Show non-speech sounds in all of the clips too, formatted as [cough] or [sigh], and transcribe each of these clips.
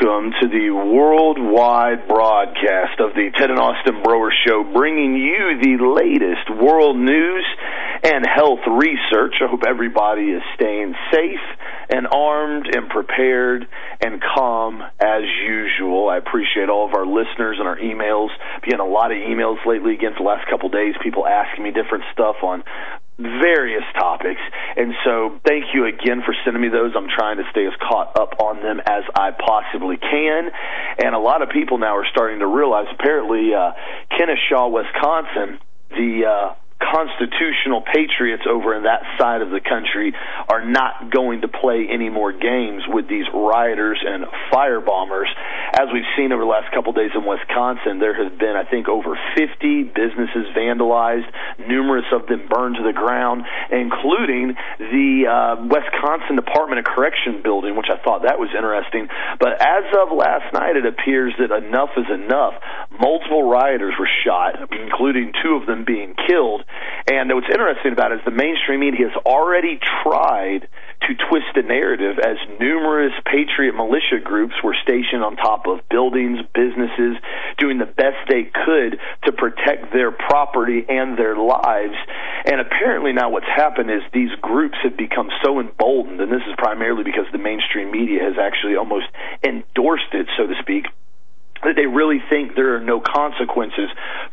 welcome to the worldwide broadcast of the Ted and Austin Broer Show, bringing you the latest world news and health research. I hope everybody is staying safe and armed and prepared and calm as usual. I appreciate all of our listeners and our emails. I've getting a lot of emails lately against the last couple of days, people asking me different stuff on various topics. And so thank you again for sending me those. I'm trying to stay as caught up on them as I possibly can. And a lot of people now are starting to realize apparently uh Kenosha, Wisconsin, the uh constitutional patriots over in that side of the country are not going to play any more games with these rioters and firebombers. As we've seen over the last couple of days in Wisconsin, there have been, I think, over 50 businesses vandalized, numerous of them burned to the ground, including the uh, Wisconsin Department of Correction building, which I thought that was interesting. But as of last night, it appears that enough is enough. Multiple rioters were shot, including two of them being killed. And what's interesting about it is the mainstream media has already tried to twist the narrative as numerous patriot militia groups were stationed on top of buildings, businesses, doing the best they could to protect their property and their lives. And apparently now what's happened is these groups have become so emboldened, and this is primarily because the mainstream media has actually almost endorsed it, so to speak that they really think there are no consequences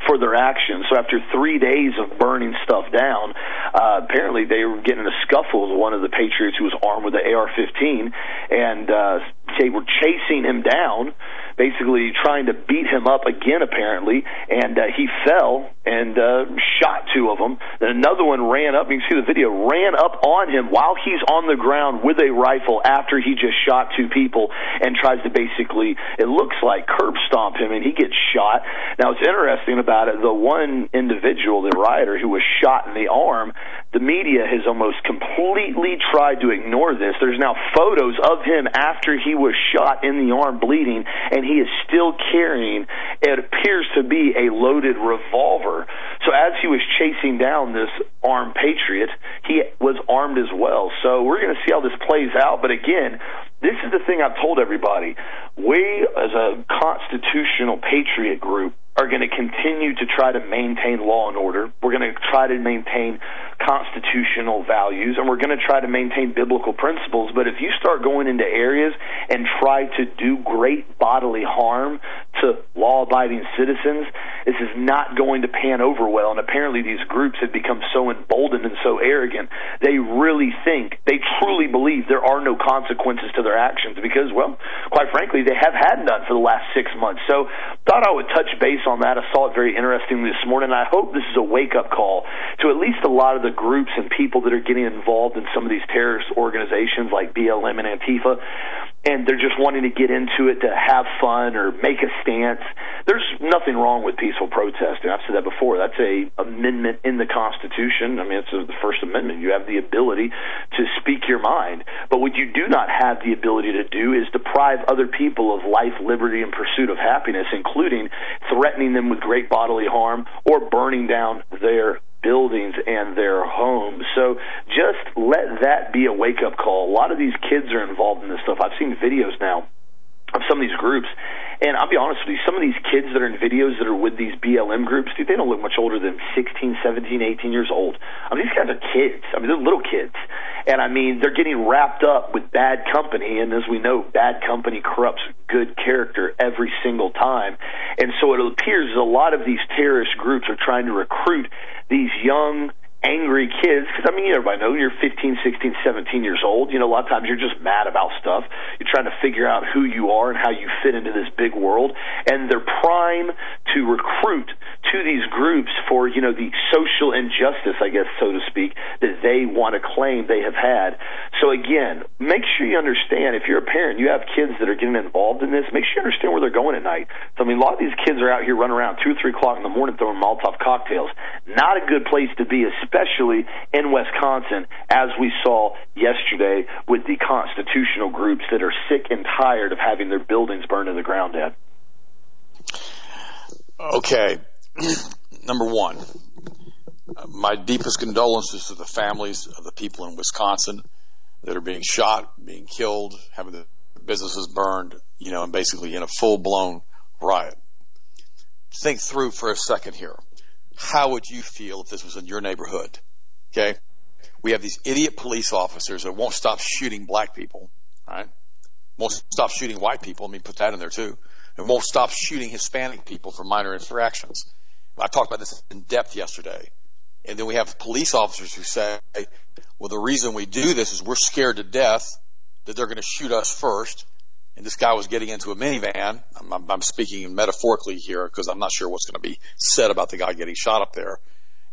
for their actions. So after three days of burning stuff down, uh, apparently they were getting a scuffle with one of the Patriots who was armed with an AR-15, and uh, they were chasing him down basically trying to beat him up again, apparently, and uh, he fell and uh, shot two of them. Then another one ran up. You can see the video. Ran up on him while he's on the ground with a rifle after he just shot two people and tries to basically, it looks like curb stomp him, and he gets shot. Now, what's interesting about it, the one individual, the rioter who was shot in the arm, the media has almost completely tried to ignore this. There's now photos of him after he was shot in the arm bleeding, and he is still carrying, it appears to be a loaded revolver. So as he was chasing down this armed patriot, he was armed as well. So we're going to see how this plays out. But again, this is the thing I've told everybody. We, as a constitutional patriot group, are going to continue to try to maintain law and order. We're going to try to maintain constitutional values and we're going to try to maintain biblical principles. But if you start going into areas and try to do great bodily harm to law abiding citizens, this is not going to pan over well. And apparently, these groups have become so emboldened and so arrogant, they really think, they truly believe there are no consequences to their actions because, well, quite frankly, they have had none for the last six months. So, thought I would touch base on that. I saw it very interestingly this morning. I hope this is a wake up call to at least a lot of the groups and people that are getting involved in some of these terrorist organizations like BLM and Antifa and they're just wanting to get into it to have fun or make a stance. There's nothing wrong with peaceful protesting. I've said that before. That's a amendment in the Constitution. I mean, it's the First Amendment. You have the ability to speak your mind. But what you do not have the ability to do is deprive other people of life, liberty, and pursuit of happiness, including threatening them with great bodily harm or burning down their buildings and their homes. So just let that be a wake up call. A lot of these kids are involved in this stuff. I've seen videos now of some of these groups. And I'll be honest with you, some of these kids that are in videos that are with these BLM groups, dude, they don't look much older than 16, 17, 18 years old. I mean, these guys are kids. I mean, they're little kids. And I mean, they're getting wrapped up with bad company. And as we know, bad company corrupts good character every single time. And so it appears a lot of these terrorist groups are trying to recruit these young, angry kids because I mean you everybody knows you're 15, 16, 17 years old. You know a lot of times you're just mad about stuff. You're trying to figure out who you are and how you fit into this big world, and they're prime to recruit to these groups for you know the social injustice, I guess so to speak, that they want to claim they have had. So again, make sure you understand if you're a parent, you have kids that are getting involved in this. Make sure you understand where they're going at night. So I mean, a lot of these kids are out here running around two, or three o'clock in the morning throwing Molotov cocktails. Not a good place to be, especially in Wisconsin, as we saw yesterday with the constitutional groups that are sick and tired of having their buildings burned to the ground, Dad. Okay. Number one, my deepest condolences to the families of the people in Wisconsin that are being shot, being killed, having their businesses burned, you know, and basically in a full blown riot. Think through for a second here. How would you feel if this was in your neighborhood? Okay. We have these idiot police officers that won't stop shooting black people, right? Won't stop shooting white people. I mean, put that in there too. And won't stop shooting Hispanic people for minor infractions. I talked about this in depth yesterday. And then we have police officers who say, well, the reason we do this is we're scared to death that they're going to shoot us first. And this guy was getting into a minivan. I'm, I'm, I'm speaking metaphorically here because I'm not sure what's going to be said about the guy getting shot up there.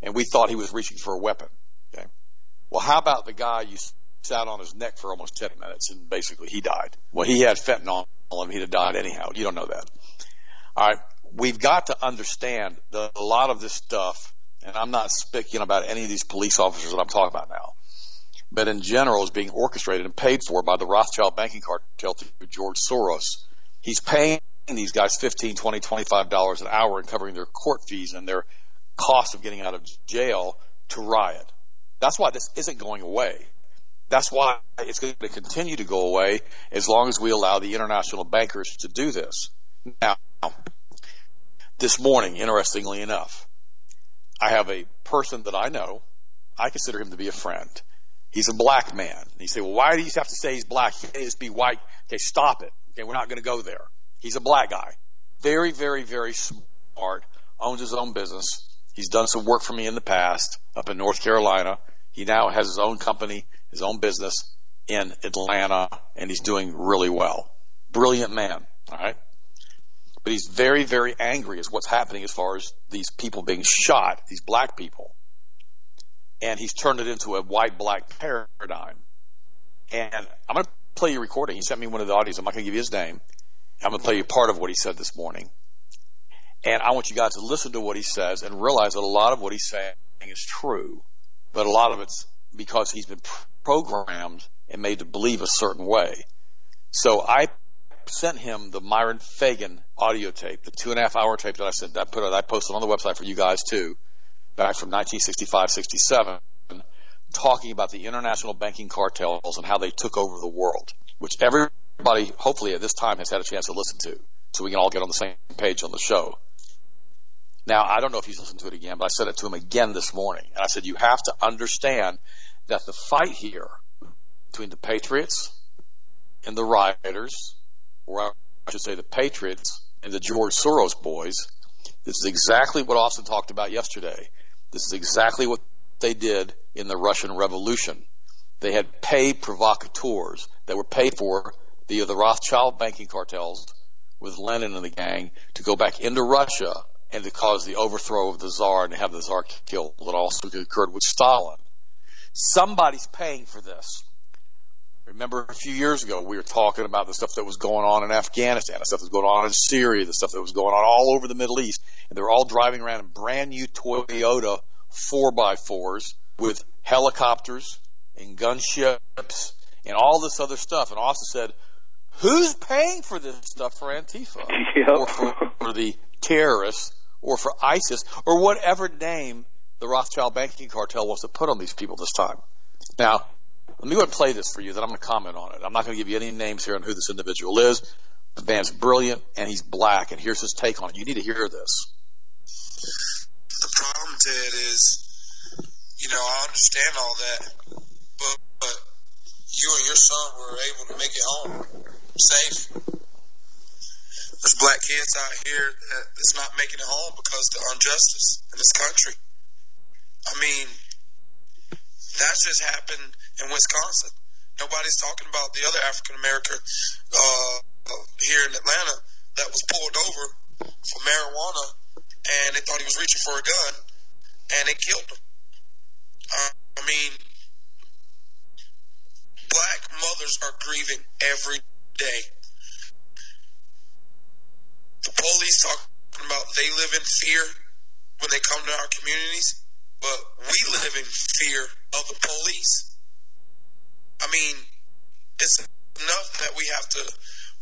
And we thought he was reaching for a weapon. Okay. Well, how about the guy you sat on his neck for almost 10 minutes and basically he died? Well, he had fentanyl on him. He'd have died anyhow. You don't know that. All right. We've got to understand that a lot of this stuff and I'm not speaking about any of these police officers that I'm talking about now, but in general is being orchestrated and paid for by the Rothschild banking cartel through George Soros. He's paying these guys 15, 20, 25 dollars an hour and covering their court fees and their cost of getting out of jail to riot. That's why this isn't going away. That's why it's going to continue to go away as long as we allow the international bankers to do this. Now, this morning, interestingly enough, I have a person that I know. I consider him to be a friend. He's a black man. And you say, well, why do you have to say he's black? He can't just be white. Okay, stop it. Okay, we're not going to go there. He's a black guy. Very, very, very smart. Owns his own business. He's done some work for me in the past up in North Carolina. He now has his own company, his own business in Atlanta, and he's doing really well. Brilliant man. All right. But he's very, very angry as what's happening as far as these people being shot, these black people. And he's turned it into a white black paradigm. And I'm going to play you a recording. He sent me one of the audios. I'm not going to give you his name. I'm going to play you part of what he said this morning. And I want you guys to listen to what he says and realize that a lot of what he's saying is true, but a lot of it's because he's been programmed and made to believe a certain way. So I sent him the Myron Fagan audio tape, the two and a half hour tape that I sent, that put it I posted on the website for you guys too, back from 1965, 67, talking about the international banking cartels and how they took over the world, which everybody, hopefully at this time, has had a chance to listen to, so we can all get on the same page on the show. Now, I don't know if he's listened to it again, but I said it to him again this morning. And I said, you have to understand that the fight here between the Patriots and the rioters or I should say the Patriots and the George Soros boys. This is exactly what Austin talked about yesterday. This is exactly what they did in the Russian Revolution. They had paid provocateurs that were paid for via the Rothschild banking cartels with Lenin and the gang to go back into Russia and to cause the overthrow of the Tsar and have the Tsar killed. That also occurred with Stalin. Somebody's paying for this. Remember a few years ago, we were talking about the stuff that was going on in Afghanistan, the stuff that was going on in Syria, the stuff that was going on all over the Middle East. And they're all driving around in brand new Toyota 4x4s with helicopters and gunships and all this other stuff. And Austin said, who's paying for this stuff for Antifa? [laughs] Yep. Or for, for the terrorists or for ISIS or whatever name the Rothschild banking cartel wants to put on these people this time. Now, let me go and play this for you, then I'm going to comment on it. I'm not going to give you any names here on who this individual is. The man's brilliant, and he's black, and here's his take on it. You need to hear this. The problem, Ted, is, you know, I understand all that, but, but you and your son were able to make it home safe. There's black kids out here that, that's not making it home because of the injustice in this country. I mean, that's just happened in Wisconsin. Nobody's talking about the other African American uh, here in Atlanta that was pulled over for marijuana and they thought he was reaching for a gun and they killed him. I mean, black mothers are grieving every day. The police talking about they live in fear when they come to our communities, but we live in fear of the police. I mean, it's enough that we have to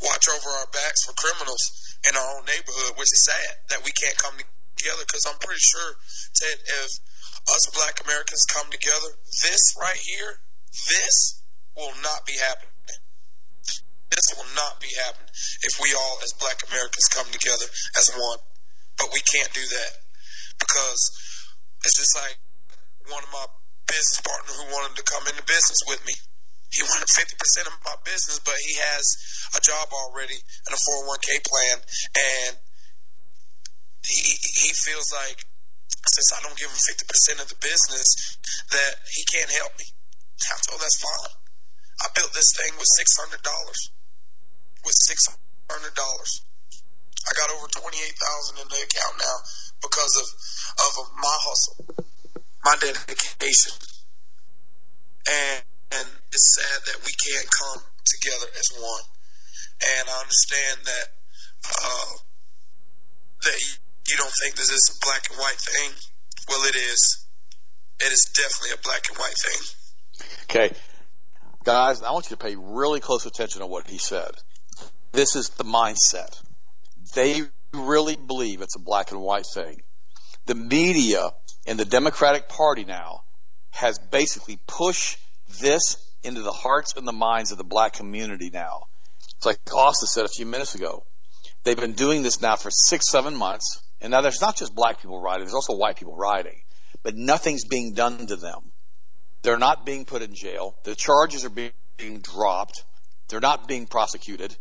watch over our backs for criminals in our own neighborhood, which is sad that we can't come together. Because I'm pretty sure that if us Black Americans come together, this right here, this will not be happening. this will not be happening if we all, as black Americans, come together as one. But we can't do that because it's just like one of my business partner who wanted to come into business with me. He wanted 50% of my business, but he has a job already and a 401k plan. And he, he feels like since I don't give him 50% of the business that he can't help me. I told that's fine. I built this thing with $600 with six hundred dollars. I got over twenty eight thousand in the account now because of of my hustle, my dedication, and and it's sad that we can't come together as one. And I understand that uh, that you don't think this is a black and white thing. Well, it is. It is definitely a black and white thing. Okay. Guys, I want you to pay really close attention to what he said. This is the mindset. They really believe it's a black and white thing. The media and the Democratic Party now has basically pushed this into the hearts and the minds of the black community now. It's like Austin said a few minutes ago. They've been doing this now for six, seven months. And now there's not just black people riding, there's also white people riding. But nothing's being done to them. They're not being put in jail. The charges are being dropped. They're not being prosecuted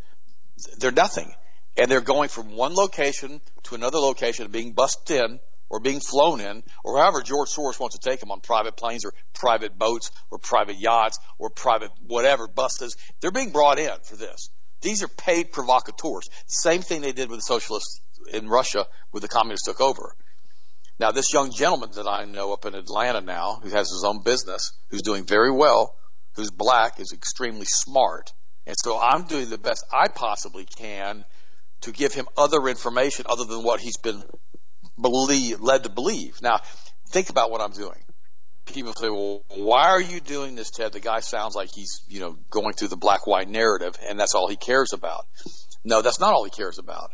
they're nothing. And they're going from one location to another location, being bussed in or being flown in, or however George Soros wants to take them on private planes or private boats or private yachts or private whatever buses. They're being brought in for this. These are paid provocateurs. Same thing they did with the socialists in Russia when the communists took over. Now, this young gentleman that I know up in Atlanta now, who has his own business, who's doing very well, who's black, is extremely smart, and so I'm doing the best I possibly can to give him other information other than what he's been believe, led to believe. Now, think about what I'm doing. People say, well, why are you doing this, Ted? The guy sounds like he's, you know, going through the black white narrative and that's all he cares about. No, that's not all he cares about.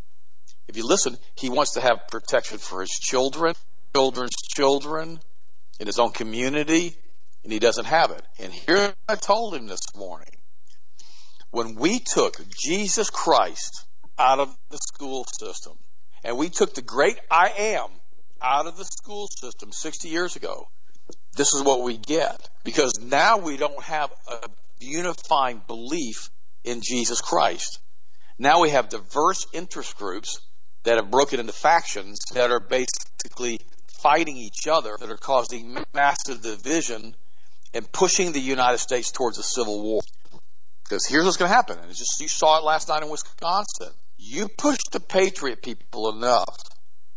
If you listen, he wants to have protection for his children, children's children, in his own community, and he doesn't have it. And here I told him this morning when we took Jesus Christ out of the school system and we took the great I am out of the school system 60 years ago, this is what we get. Because now we don't have a unifying belief in Jesus Christ. Now we have diverse interest groups that have broken into factions that are basically fighting each other, that are causing massive division and pushing the United States towards a civil war. Because here's what's going to happen. And it's just you saw it last night in Wisconsin. You push the patriot people enough,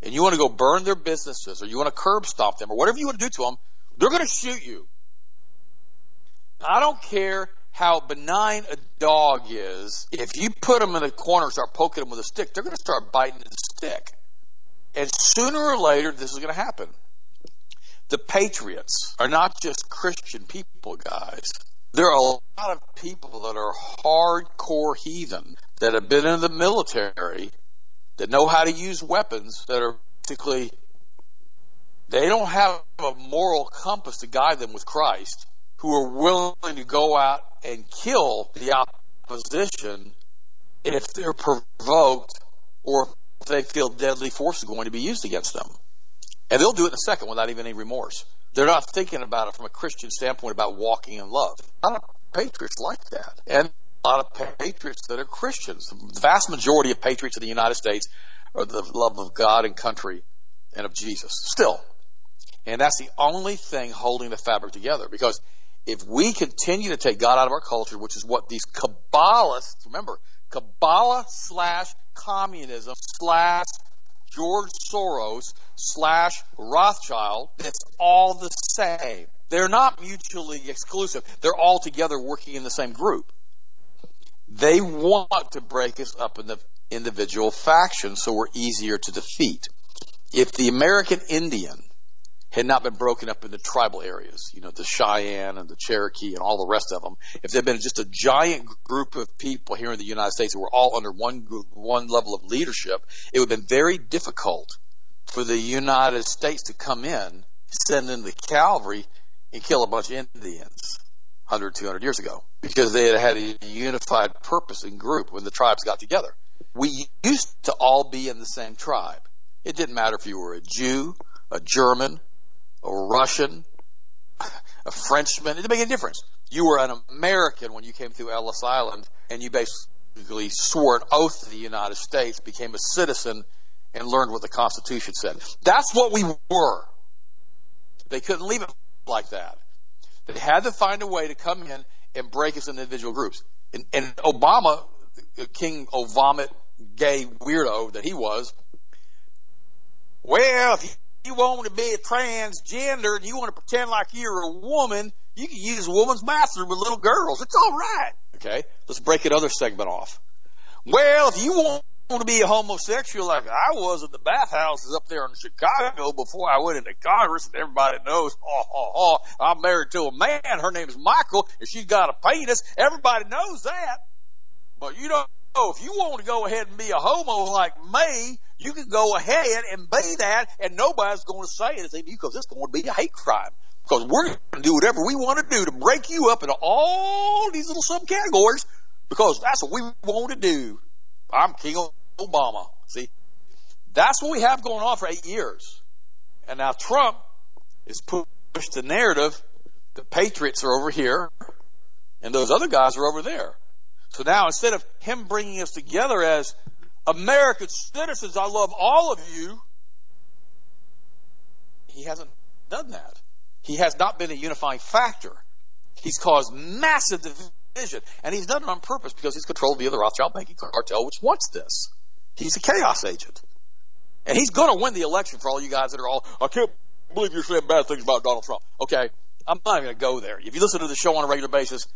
and you want to go burn their businesses, or you want to curb stop them, or whatever you want to do to them, they're going to shoot you. I don't care how benign a dog is. If you put them in a corner and start poking them with a stick, they're going to start biting the stick. And sooner or later, this is going to happen. The patriots are not just Christian people, guys. There are a lot of people that are hardcore heathen that have been in the military that know how to use weapons that are basically they don't have a moral compass to guide them with Christ who are willing to go out and kill the opposition if they're provoked or if they feel deadly force is going to be used against them. And they'll do it in a second without even any remorse. They're not thinking about it from a Christian standpoint about walking in love. A lot of patriots like that. And a lot of patriots that are Christians. The vast majority of patriots in the United States are the love of God and country and of Jesus. Still. And that's the only thing holding the fabric together. Because if we continue to take God out of our culture, which is what these Kabbalists, remember, Kabbalah slash communism slash George Soros slash Rothschild, it's all the same. They're not mutually exclusive. They're all together working in the same group. They want to break us up into individual factions so we're easier to defeat. If the American Indian had not been broken up into tribal areas, you know, the Cheyenne and the Cherokee and all the rest of them, if there had been just a giant group of people here in the United States who were all under one one level of leadership, it would have been very difficult for the United States to come in, send in the cavalry, and kill a bunch of Indians. 100, 200 years ago because they had had a unified purpose and group when the tribes got together. We used to all be in the same tribe. It didn't matter if you were a Jew, a German, a Russian, a Frenchman. It didn't make any difference. You were an American when you came through Ellis Island and you basically swore an oath to the United States, became a citizen, and learned what the Constitution said. That's what we were. They couldn't leave it like that. They had to find a way to come in and break us into individual groups. And, and Obama, King Obama, gay weirdo that he was, well, if you want to be a transgender and you want to pretend like you're a woman, you can use a woman's bathroom with little girls. It's all right. Okay, let's break another segment off. Well, if you want to be a homosexual like I was at the bathhouses up there in Chicago before I went into Congress, and everybody knows, oh, oh, oh, I'm married to a man. Her name is Michael, and she's got a penis. Everybody knows that. But you don't know, if you want to go ahead and be a homo like me, you can go ahead and be that, and nobody's going to say anything to you because it's going to be a hate crime. Because we're going to do whatever we want to do to break you up into all these little subcategories because that's what we want to do. I'm King Obama. See, that's what we have going on for eight years. And now Trump is pushed the narrative the patriots are over here and those other guys are over there. So now instead of him bringing us together as American citizens, I love all of you, he hasn't done that. He has not been a unifying factor. He's caused massive division. And he's done it on purpose because he's controlled via the Rothschild banking cartel, which wants this. He's a chaos agent. And he's going to win the election for all you guys that are all, I can't believe you're saying bad things about Donald Trump. Okay. I'm not even going to go there. If you listen to the show on a regular basis,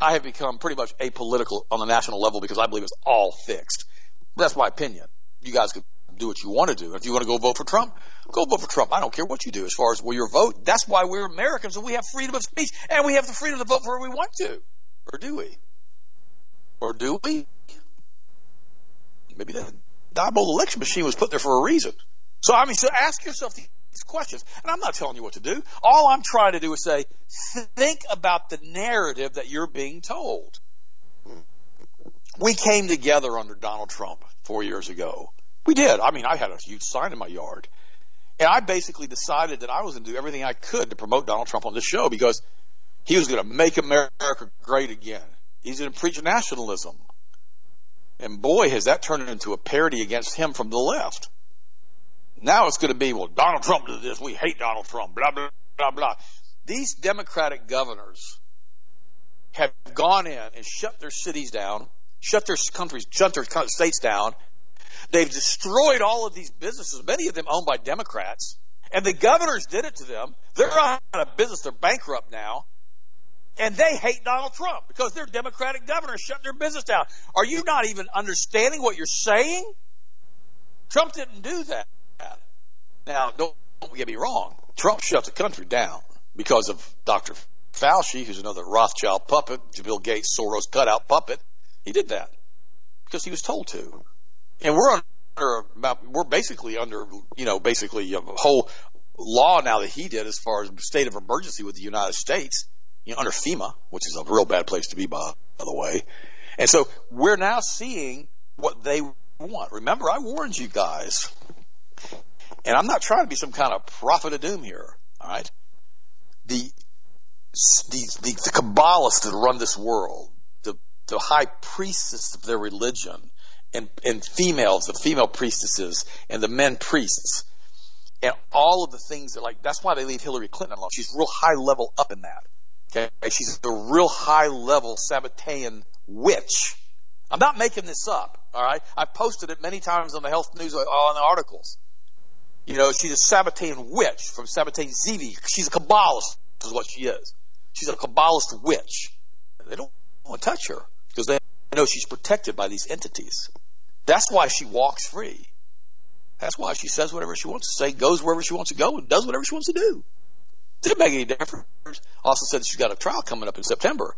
I have become pretty much apolitical on the national level because I believe it's all fixed. That's my opinion. You guys can do what you want to do. If you want to go vote for Trump, go vote for Trump. I don't care what you do as far as where your vote. That's why we're Americans and we have freedom of speech and we have the freedom to vote for who we want to. Or do we? Or do we? Maybe the diabolical election machine was put there for a reason. So I mean, so ask yourself these questions. And I'm not telling you what to do. All I'm trying to do is say, think about the narrative that you're being told. We came together under Donald Trump four years ago. We did. I mean, I had a huge sign in my yard. And I basically decided that I was going to do everything I could to promote Donald Trump on this show because he was going to make America great again. He's going to preach nationalism. And boy, has that turned into a parody against him from the left. Now it's going to be, well, Donald Trump did this. We hate Donald Trump. Blah, blah, blah, blah. These Democratic governors have gone in and shut their cities down, shut their countries, shut their states down. They've destroyed all of these businesses, many of them owned by Democrats. And the governors did it to them. They're out of business. They're bankrupt now. And they hate Donald Trump because they're Democratic governors shut their business down. Are you not even understanding what you're saying? Trump didn't do that. Now, don't, don't get me wrong. Trump shut the country down because of Dr. Fauci, who's another Rothschild puppet, Bill Gates, Soros cutout puppet. He did that because he was told to. And we're under, about, we're basically under, you know, basically a whole law now that he did as far as state of emergency with the United States you know, under FEMA, which is a real bad place to be, by, by the way. And so we're now seeing what they want. Remember, I warned you guys, and I'm not trying to be some kind of prophet of doom here. All right, the the the, the Kabbalists that run this world, the high priestess of their religion, and and females, the female priestesses, and the men priests, and all of the things that like that's why they leave Hillary Clinton alone. She's real high level up in that. Okay, she's a real high level Sabbatean witch. I'm not making this up. All right, I've posted it many times on the health news uh, on the articles. You know, she's a Sabbatean witch from Sabbatai Zevi. She's a Kabbalist, is what she is. She's a Kabbalist witch. They don't want to touch her because they know she's protected by these entities. That's why she walks free. That's why she says whatever she wants to say, goes wherever she wants to go, and does whatever she wants to do. Didn't make any difference. Also said she's got a trial coming up in September.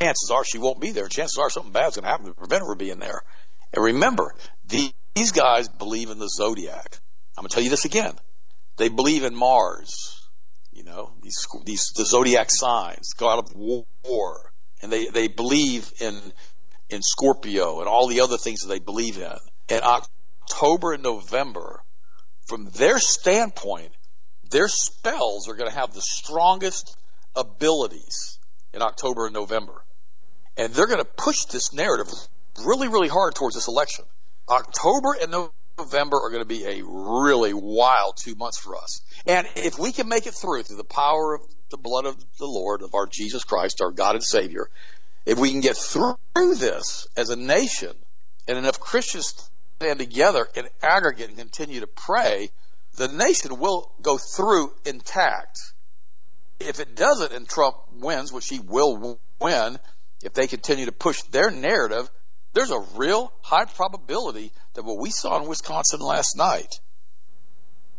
Chances are she won't be there. Chances are something bad's going to happen to prevent her from being there. And remember, these guys believe in the zodiac. I'm going to tell you this again. They believe in Mars. you know, these, these, the zodiac signs, God of war, and they, they believe in, in Scorpio and all the other things that they believe in. And October and November, from their standpoint, their spells are going to have the strongest abilities in October and November. And they're going to push this narrative really, really hard towards this election. October and November are going to be a really wild two months for us. And if we can make it through through the power of the blood of the Lord, of our Jesus Christ, our God and Savior, if we can get through this as a nation and enough Christians stand together in aggregate and continue to pray, the nation will go through intact. If it doesn't and Trump wins, which he will win, if they continue to push their narrative, there's a real high probability that what we saw in Wisconsin last night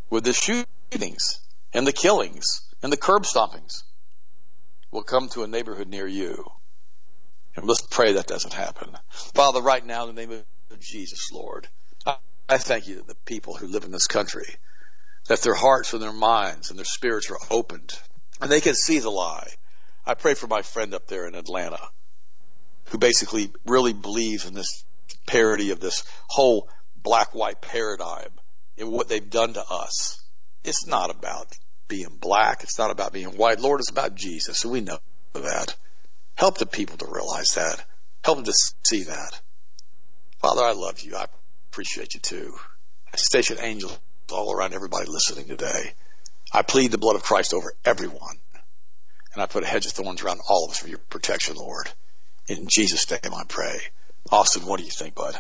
with the shootings and the killings and the curb stompings will come to a neighborhood near you. And let's pray that doesn't happen. Father, right now in the name of Jesus, Lord, I thank you that the people who live in this country, that their hearts and their minds and their spirits are opened and they can see the lie. I pray for my friend up there in Atlanta who basically really believes in this parody of this whole black white paradigm and what they've done to us. It's not about being black. It's not about being white. Lord, it's about Jesus. And we know that. Help the people to realize that. Help them to see that. Father, I love you. I appreciate you too. I station angels all around everybody listening today. I plead the blood of Christ over everyone. And I put a hedge of thorns around all of us for your protection, Lord. In Jesus' name I pray. Austin, what do you think, bud?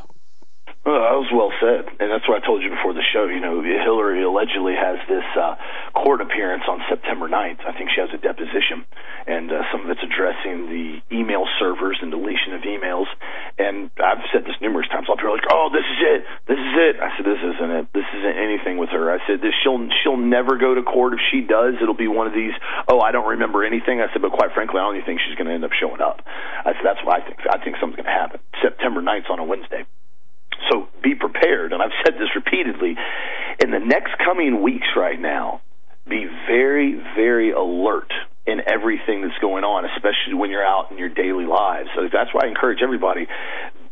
Well, that was well said, and that's what I told you before the show. You know, Hillary allegedly has this uh, court appearance on September 9th. I think she has a deposition, and uh, some of it's addressing the email servers and deletion of emails. And I've said this numerous times. I'll be like, "Oh, this is it. This is it." I said, "This isn't it. This isn't anything with her." I said, "This she'll she'll never go to court. If she does, it'll be one of these. Oh, I don't remember anything." I said, "But quite frankly, I don't think she's going to end up showing up." I said, "That's what I think. I think something's going to happen. September 9th on a Wednesday." So be prepared. And I've said this repeatedly. In the next coming weeks right now, be very, very alert in everything that's going on, especially when you're out in your daily lives. So that's why I encourage everybody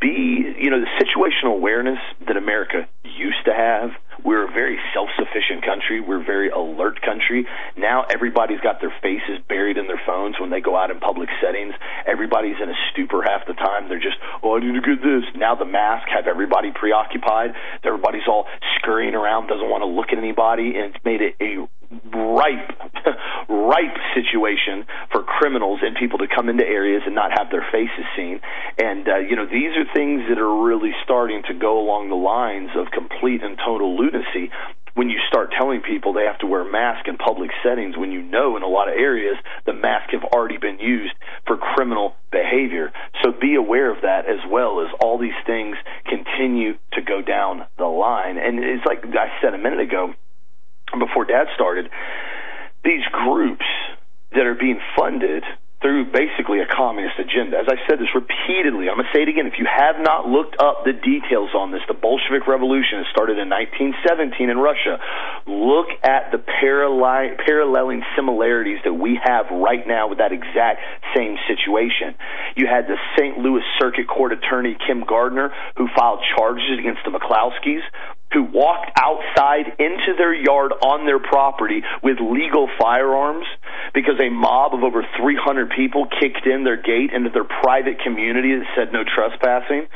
be, you know, the situational awareness that America used to have. We're a very self-sufficient country. We're a very alert country. Now everybody's got their faces buried in their phones when they go out in public settings. Everybody's in a stupor half the time. They're just, oh, I need to get this. Now the mask have everybody preoccupied. Everybody's all scurrying around, doesn't want to look at anybody, and it's made it a ripe, [laughs] ripe situation for criminals and people to come into areas and not have their faces seen. And uh, you know, these are things that are really starting to go along the lines of complete and total lunacy when you start telling people they have to wear masks in public settings when you know in a lot of areas the masks have already been used for criminal behavior. So be aware of that as well as all these things continue to go down the line. And it's like I said a minute ago before dad started, these groups that are being funded through basically a communist agenda. As I said this repeatedly, I'm going to say it again. If you have not looked up the details on this, the Bolshevik Revolution started in 1917 in Russia. Look at the paralleling similarities that we have right now with that exact same situation. You had the St. Louis Circuit Court attorney Kim Gardner who filed charges against the McCloskeys who walked outside into their yard on their property with legal firearms because a mob of over 300 people kicked in their gate into their private community that said no trespassing.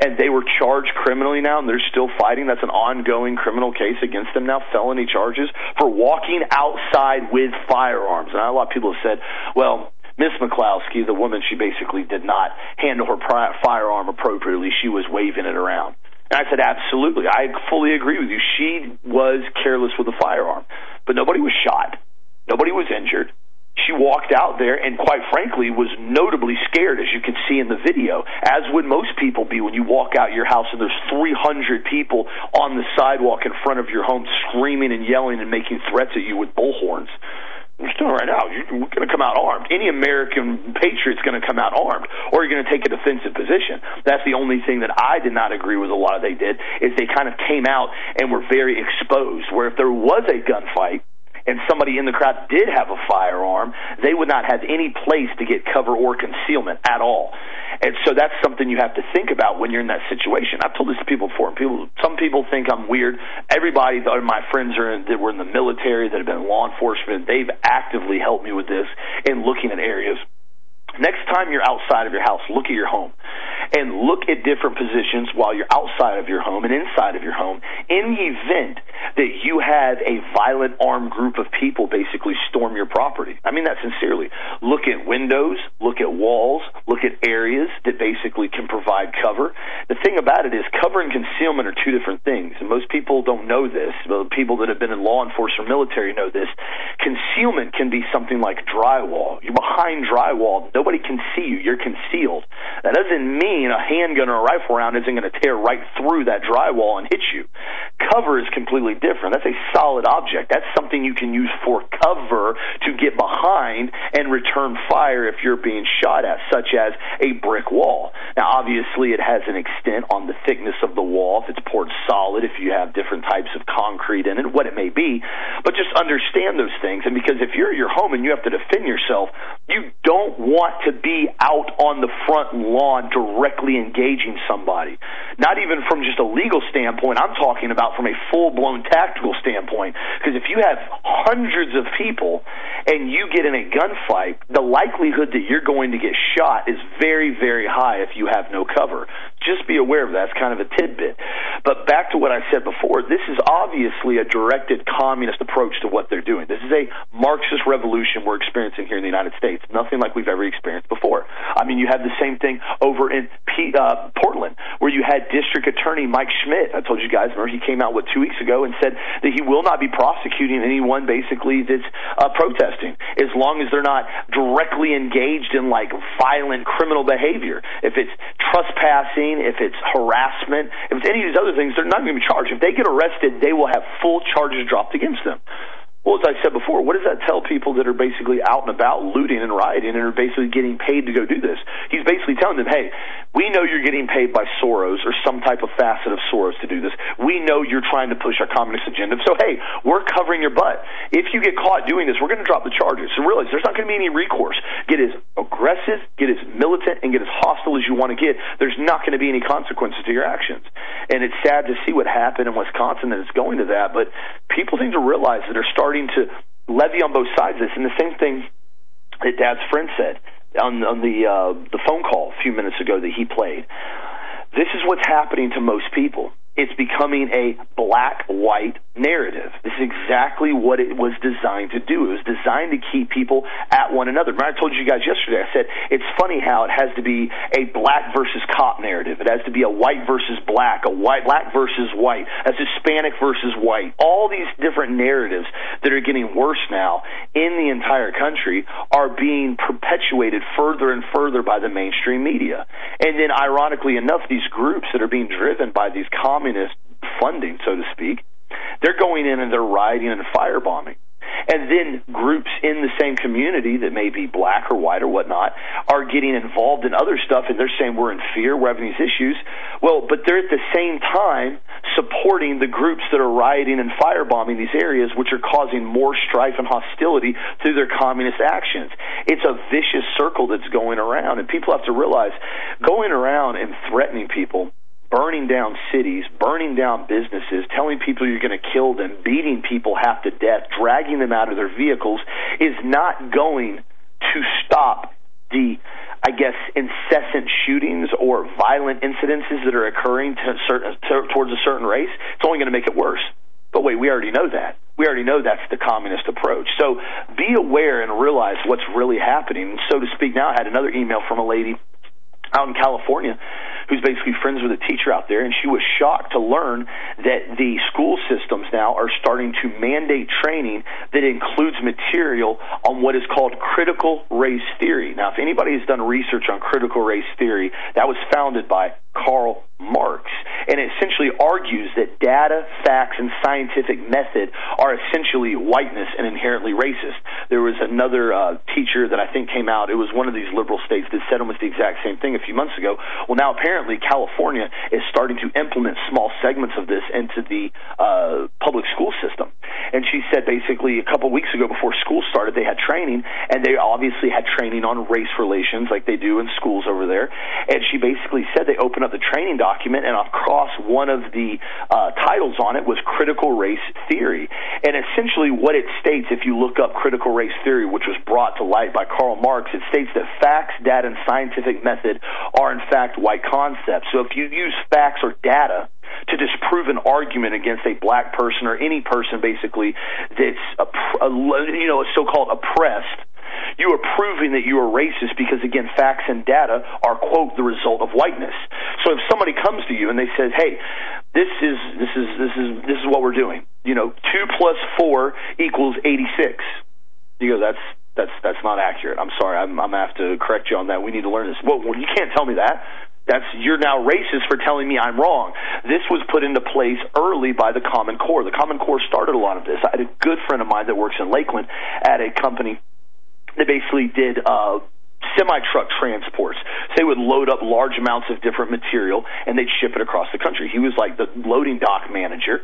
And they were charged criminally now, and they're still fighting. That's an ongoing criminal case against them now, felony charges for walking outside with firearms. And a lot of people have said, well, Miss McCloskey, the woman, she basically did not handle her firearm appropriately. She was waving it around. And I said, absolutely. I fully agree with you. She was careless with a firearm, but nobody was shot. Nobody was injured. She walked out there and, quite frankly, was notably scared, as you can see in the video, as would most people be when you walk out your house and there's 300 people on the sidewalk in front of your home screaming and yelling and making threats at you with bullhorns. We're still right now. You're going to come out armed. Any American patriot's going to come out armed, or you're going to take a defensive position. That's the only thing that I did not agree with. A lot of they did is they kind of came out and were very exposed. Where if there was a gunfight, and somebody in the crowd did have a firearm, they would not have any place to get cover or concealment at all. And so that's something you have to think about when you're in that situation. I've told this to people before. People, some people think I'm weird. Everybody, my friends are in, that were in the military, that have been in law enforcement. They've actively helped me with this in looking at areas Next time you're outside of your house, look at your home and look at different positions while you're outside of your home and inside of your home in the event that you have a violent armed group of people basically storm your property. I mean that sincerely. Look at windows, look at walls, look at areas that basically can provide cover. The thing about it is cover and concealment are two different things. And most people don't know this. But people that have been in law enforcement or military know this. Concealment can be something like drywall. You're behind drywall Nobody can see you. You're concealed. That doesn't mean a handgun or a rifle round isn't going to tear right through that drywall and hit you. Cover is completely different. That's a solid object. That's something you can use for cover to get behind and return fire if you're being shot at, such as a brick wall. Now, obviously, it has an extent on the thickness of the wall, if it's poured solid, if you have different types of concrete in it, what it may be. But just understand those things. And because if you're at your home and you have to defend yourself, you don't want want to be out on the front lawn directly engaging somebody. Not even from just a legal standpoint, I'm talking about from a full blown tactical standpoint. Because if you have hundreds of people and you get in a gunfight, the likelihood that you're going to get shot is very, very high if you have no cover. Just be aware of that. It's kind of a tidbit. But back to what I said before, this is obviously a directed communist approach to what they're doing. This is a Marxist revolution we're experiencing here in the United States. Nothing like we've ever experienced before. I mean, you had the same thing over in P- uh, Portland, where you had District Attorney Mike Schmidt. I told you guys, remember, he came out what two weeks ago and said that he will not be prosecuting anyone basically that's uh, protesting as long as they're not directly engaged in like violent criminal behavior. If it's trespassing, if it's harassment, if it's any of these other things, they're not going to be charged. If they get arrested, they will have full charges dropped against them. Well, as I said before, what does that tell people that are basically out and about looting and rioting and are basically getting paid to go do this? He's basically telling them, hey, we know you're getting paid by Soros or some type of facet of Soros to do this. We know you're trying to push our communist agenda. So, hey, we're covering your butt. If you get caught doing this, we're going to drop the charges. So realize there's not going to be any recourse. Get as aggressive, get as militant, and get as hostile as you want to get. There's not going to be any consequences to your actions. And it's sad to see what happened in Wisconsin that it's going to that, but people need to realize that they're starting starting to levy on both sides of this. And the same thing that Dad's friend said on, on the uh, the phone call a few minutes ago that he played. This is what's happening to most people it's becoming a black white narrative. This is exactly what it was designed to do. It was designed to keep people at one another. Remember, I told you guys yesterday, I said it's funny how it has to be a black versus cop narrative. It has to be a white versus black, a white black versus white, a Hispanic versus white. All these different narratives that are getting worse now in the entire country are being perpetuated further and further by the mainstream media. And then ironically enough, these groups that are being driven by these communist funding, so to speak, they're going in and they're rioting and firebombing. And then groups in the same community that may be black or white or whatnot are getting involved in other stuff and they're saying we're in fear, we're having these issues. Well, but they're at the same time supporting the groups that are rioting and firebombing these areas, which are causing more strife and hostility through their communist actions. It's a vicious circle that's going around, and people have to realize going around and threatening people burning down cities, burning down businesses, telling people you're going to kill them, beating people half to death, dragging them out of their vehicles is not going to stop the I guess incessant shootings or violent incidences that are occurring to certain, to, towards a certain race. It's only going to make it worse. But wait, we already know that. We already know that's the communist approach. So be aware and realize what's really happening. So to speak, now I had another email from a lady out in California who's basically friends with a teacher out there, and she was shocked to learn that the school systems now are starting to mandate training that includes material on what is called critical race theory. Now, if anybody has done research on critical race theory, that was founded by Karl Marx, and essentially argues that data, facts, and scientific method are essentially whiteness and inherently racist. There was another uh, teacher that I think came out. It was one of these liberal states that said almost the exact same thing a few months ago. Well, now apparently California is starting to implement small segments of this into the uh, public school system, And she said basically a couple weeks ago before school started, they had training, and they obviously had training on race relations like they do in schools over there. And she basically said they opened up the training document, and across one of the uh, titles on it was critical race theory. And essentially, what it states, if you look up critical race theory, which was brought to light by Karl Marx, it states that facts, data, and scientific method are in fact white concepts. So if you use facts or data to disprove an argument against a black person or any person basically that's a, a you know so-called oppressed you are proving that you are racist because again facts and data are quote the result of whiteness. So if somebody comes to you and they says hey this is this is this is this is what we're doing you know 2 plus 4 equals 86 you go that's that's that's not accurate. I'm sorry. I'm i'm going to have to correct you on that. We need to learn this. Well, well you can't tell me that. That's you're now racist for telling me I'm wrong. This was put into place early by the Common Core. The Common Core started a lot of this. I had a good friend of mine that works in Lakeland at a company that basically did uh, semi truck transports. So they would load up large amounts of different material and they'd ship it across the country. He was like the loading dock manager,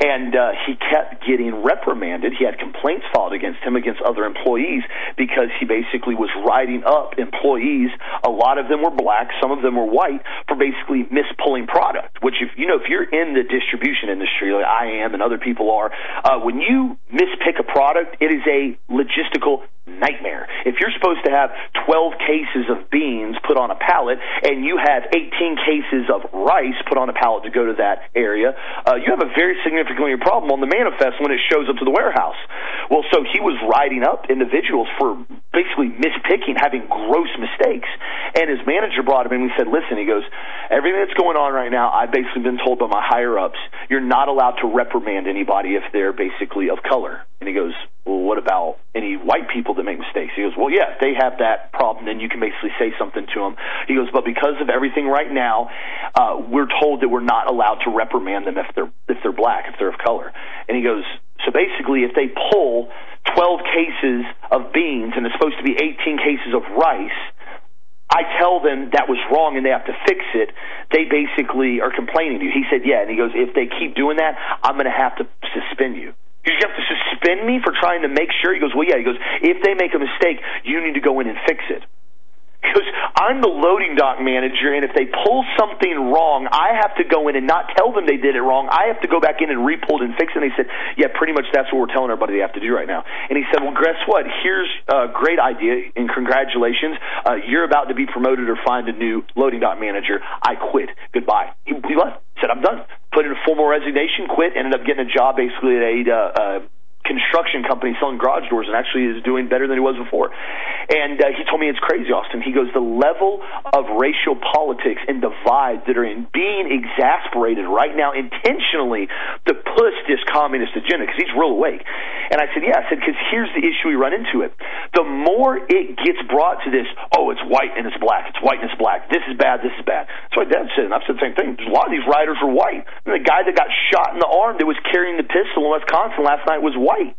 and uh, he kept getting reprimanded. He had complaints filed against him against other employees because he basically was writing up employees. A lot of them were black, some of them were white, for basically mispulling product. Which, if you know, if you're in the distribution industry like I am and other people are, uh, when you mispick a product, it is a logistical nightmare. If you're supposed to have 12 cases of beans put on a pallet and you have 18 cases of rice put on a pallet to go to that area, uh, you have a very significantly problem on the manifest when it shows up to the warehouse. Well, so he was writing up individuals for basically mispicking, having gross mistakes. And his manager brought him in and he said, listen, he goes, everything that's going on right now, I've basically been told by my higher ups, you're not allowed to reprimand anybody if they're basically of color. And he goes, well, what about any white people that make mistakes? He goes, well, yeah, if they have that problem, then you can basically say something to them. He goes, but because of everything right now, uh, we're told that we're not allowed to reprimand them if they're if they're black, if they're of color. And he goes, so basically, if they pull 12 cases of beans and it's supposed to be 18 cases of rice, I tell them that was wrong and they have to fix it, they basically are complaining to you. He said, yeah. And he goes, if they keep doing that, I'm going to have to suspend you. You have to suspend me for trying to make sure? He goes, well, yeah. He goes, if they make a mistake, you need to go in and fix it. Because I'm the loading dock manager, and if they pull something wrong, I have to go in and not tell them they did it wrong. I have to go back in and repull it and fix it. And they said, yeah, pretty much that's what we're telling everybody they have to do right now. And he said, well, guess what? Here's a great idea, and congratulations. Uh, you're about to be promoted or find a new loading dock manager. I quit. Goodbye. He, he left. Said, I'm done. Put in a formal resignation, quit, ended up getting a job basically at a uh, uh, construction company selling garage doors and actually is doing better than he was before. And uh, he told me it's crazy, Austin. He goes, the level of racial politics and divides that are in being exasperated right now intentionally to push this communist agenda because he's real awake. And I said, yeah, I said, because here's the issue we run into it. The more it gets brought to this, oh, it's white and it's black, it's white and it's black, this is bad, this is bad. That's what Dad said, and I've said the same thing. A lot of these riders were white. And the guy that got shot in the arm that was carrying the pistol in Wisconsin last night was white white.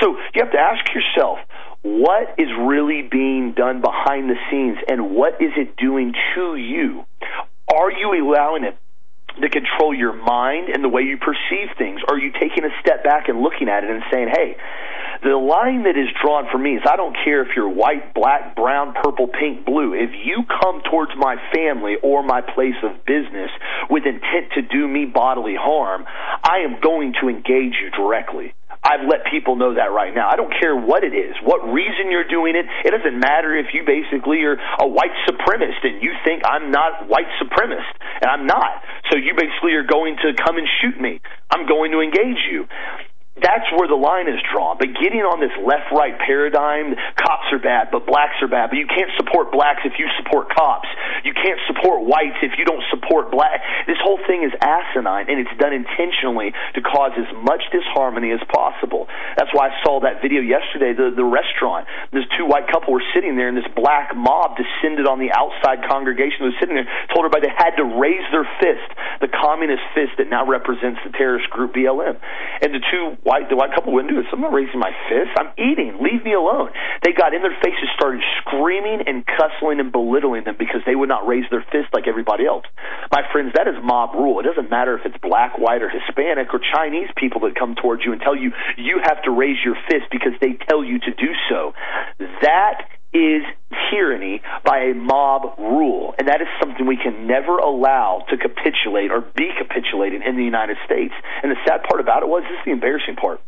So you have to ask yourself, what is really being done behind the scenes and what is it doing to you? Are you allowing it to control your mind and the way you perceive things? Are you taking a step back and looking at it and saying, hey, the line that is drawn for me is I don't care if you're white, black, brown, purple, pink, blue. If you come towards my family or my place of business with intent to do me bodily harm, I am going to engage you directly. I've let people know that right now. I don't care what it is, what reason you're doing it. It doesn't matter if you basically are a white supremacist and you think I'm not white supremacist, and I'm not. So you basically are going to come and shoot me. I'm going to engage you that's where the line is drawn. But getting on this left right paradigm, cops are bad, but blacks are bad. But you can't support blacks if you support cops. You can't support whites if you don't support black. This whole thing is asinine, and it's done intentionally to cause as much disharmony as possible. That's why I saw that video yesterday, the, the restaurant. This two white couple were sitting there, and this black mob descended on the outside congregation that was sitting there, told everybody they had to raise their fist, the communist fist that now represents the terrorist group BLM. And the two white the white couple wouldn't do. So I'm not raising my fist. I'm eating. Leave me alone. They got in their faces, started screaming and cussing and belittling them because they would not raise their fist like everybody else. My friends, that is mob rule. It doesn't matter if it's black, white, or Hispanic or Chinese people that come towards you and tell you you have to raise your fist because they tell you to do so. That is tyranny by a mob rule. And that is something we can never allow to capitulate or be capitulating in the United States. And the sad part about it was this is the embarrassing part.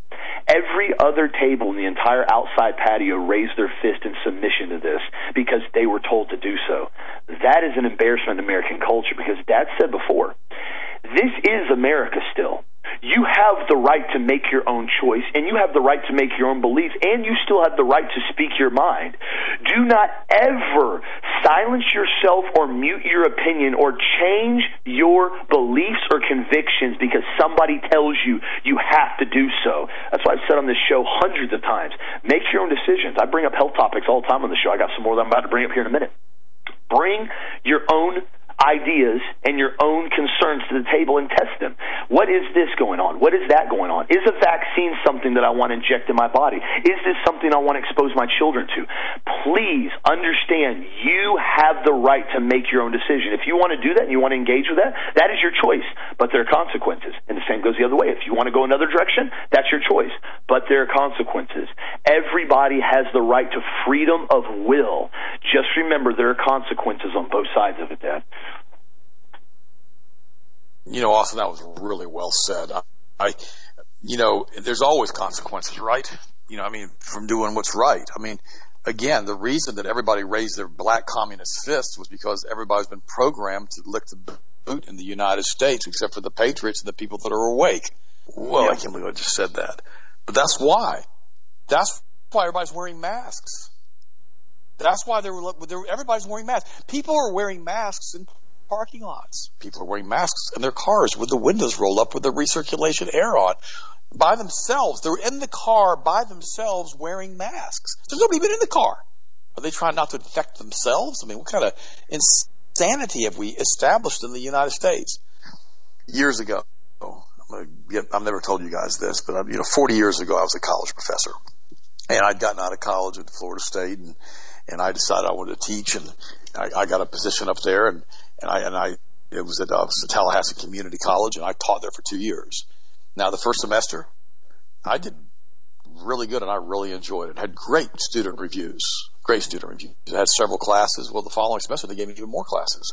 Every other table in the entire outside patio raised their fist in submission to this because they were told to do so. That is an embarrassment in American culture because Dad said before, this is America still. You have the right to make your own choice, and you have the right to make your own beliefs, and you still have the right to speak your mind. Do not ever silence yourself or mute your opinion or change your beliefs or convictions because somebody tells you you have to do so. That's why I've said on this show hundreds of times make your own decisions. I bring up health topics all the time on the show. I got some more that I'm about to bring up here in a minute. Bring your own ideas and your own concerns to the table and test them. What is this going on? What is that going on? Is a vaccine something that I want to inject in my body? Is this something I want to expose my children to? Please understand you have the right to make your own decision. If you want to do that and you want to engage with that, that is your choice. But there are consequences. And the same goes the other way. If you want to go another direction, that's your choice. But there are consequences. Everybody has the right to freedom of will. Just remember there are consequences on both sides of it, Dad. You know, Austin, that was really well said. I, I, you know, there's always consequences, right? You know, I mean, from doing what's right. I mean, again, the reason that everybody raised their black communist fists was because everybody's been programmed to lick the boot in the United States, except for the patriots and the people that are awake. Well, yeah. I can't believe I just said that. But that's why. That's why everybody's wearing masks. That's why they're, they're everybody's wearing masks. People are wearing masks in parking lots. People are wearing masks in their cars with the windows rolled up with the recirculation air on. By themselves. They're in the car by themselves wearing masks. There's nobody even in the car. Are they trying not to infect themselves? I mean, what kind of insanity have we established in the United States? Years ago, get, I've never told you guys this, but you know, 40 years ago, I was a college professor, and I'd gotten out of college at Florida State, and and I decided I wanted to teach, and I, I got a position up there, and and I and I it was at, uh, was Tallahassee Community College, and I taught there for two years. Now, the first semester, I did really good, and I really enjoyed it. Had great student reviews, great student reviews. I had several classes. Well, the following semester, they gave me even more classes.